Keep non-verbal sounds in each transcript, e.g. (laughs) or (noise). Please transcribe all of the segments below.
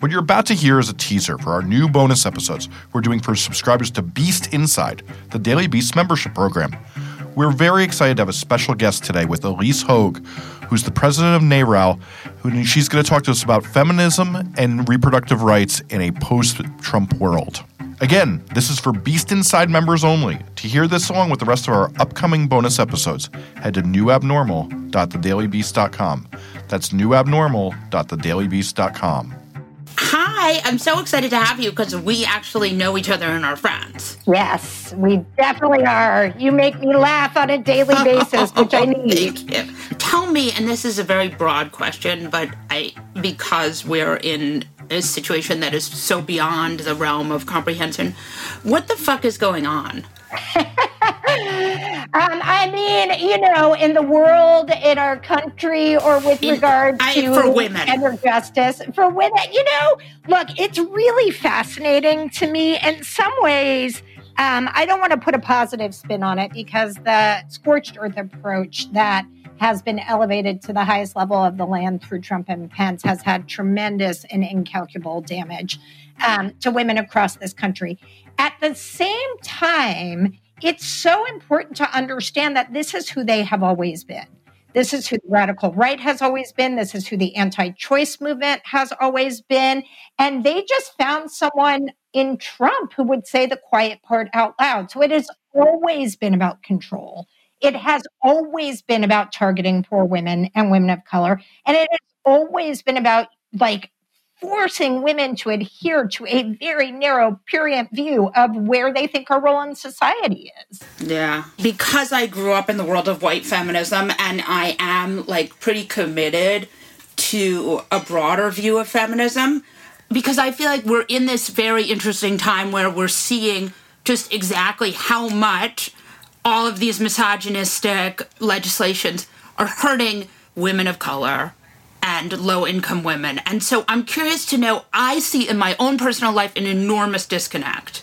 What you're about to hear is a teaser for our new bonus episodes we're doing for subscribers to Beast Inside, the Daily Beast membership program. We're very excited to have a special guest today with Ilyse Hogue, who's the president of NARAL. Who, she's going to talk to us about feminism and reproductive rights in a post Trump world. Again, this is for Beast Inside members only. To hear this along with the rest of our upcoming bonus episodes, head to newabnormal.thedailybeast.com. That's newabnormal.thedailybeast.com. I'm so excited to have you because we actually know each other and are friends. Yes, we definitely are. You make me laugh on a daily (laughs) basis, which I (laughs) need. Thank you. Tell me, and this is a very broad question, but I because we're in a situation that is so beyond the realm of comprehension, what the fuck is going on? (laughs) um, I mean, you know, in the world, in our country, or with In- regard I- to for women. gender justice, for women, you know, look, it's really fascinating to me. In some ways, um, I don't want to put a positive spin on it because the scorched earth approach that has been elevated to the highest level of the land through Trump and Pence has had tremendous and incalculable damage um, to women across this country. At the same time, it's so important to understand that this is who they have always been. This is who the radical right has always been. This is who the anti choice movement has always been. And they just found someone in Trump who would say the quiet part out loud. So it has always been about control. It has always been about targeting poor women and women of color. And it has always been about like forcing women to adhere to a very narrow, prurient view of where they think our role in society is. Yeah. Because I grew up in the world of white feminism and I am like pretty committed to a broader view of feminism, because I feel like we're in this very interesting time where we're seeing just exactly how much all of these misogynistic legislations are hurting women of color and low income women. And so I'm curious to know I see in my own personal life an enormous disconnect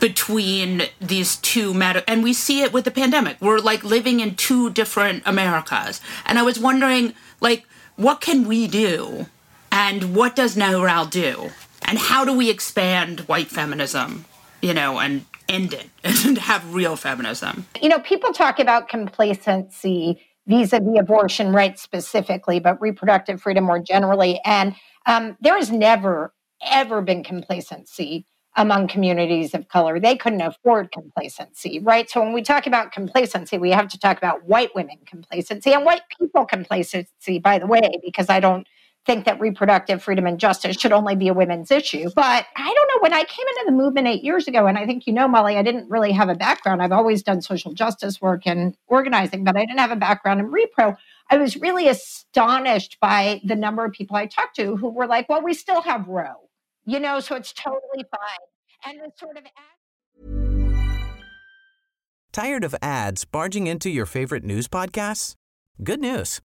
between these two matter and we see it with the pandemic. We're like living in two different americas. And i was wondering like what can we do and what does NARAL do? And how do we expand white feminism you know and end it (laughs) and have real feminism? You know, people talk about complacency vis a vis abortion rights specifically, but reproductive freedom more generally. And um, there has never, ever been complacency among communities of color. They couldn't afford complacency, right? So when we talk about complacency, we have to talk about white women complacency and white people complacency, by the way, because I don't think that reproductive freedom and justice should only be a women's issue. But I don't know, when I came into the movement eight years ago, and I think you know, Molly, I didn't really have a background. I've always done social justice work and organizing, but I didn't have a background in repro. I was really astonished by the number of people I talked to who were like, well, we still have Roe, you know, so it's totally fine. And the sort of Tired of ads barging into your favorite news podcasts? Good news.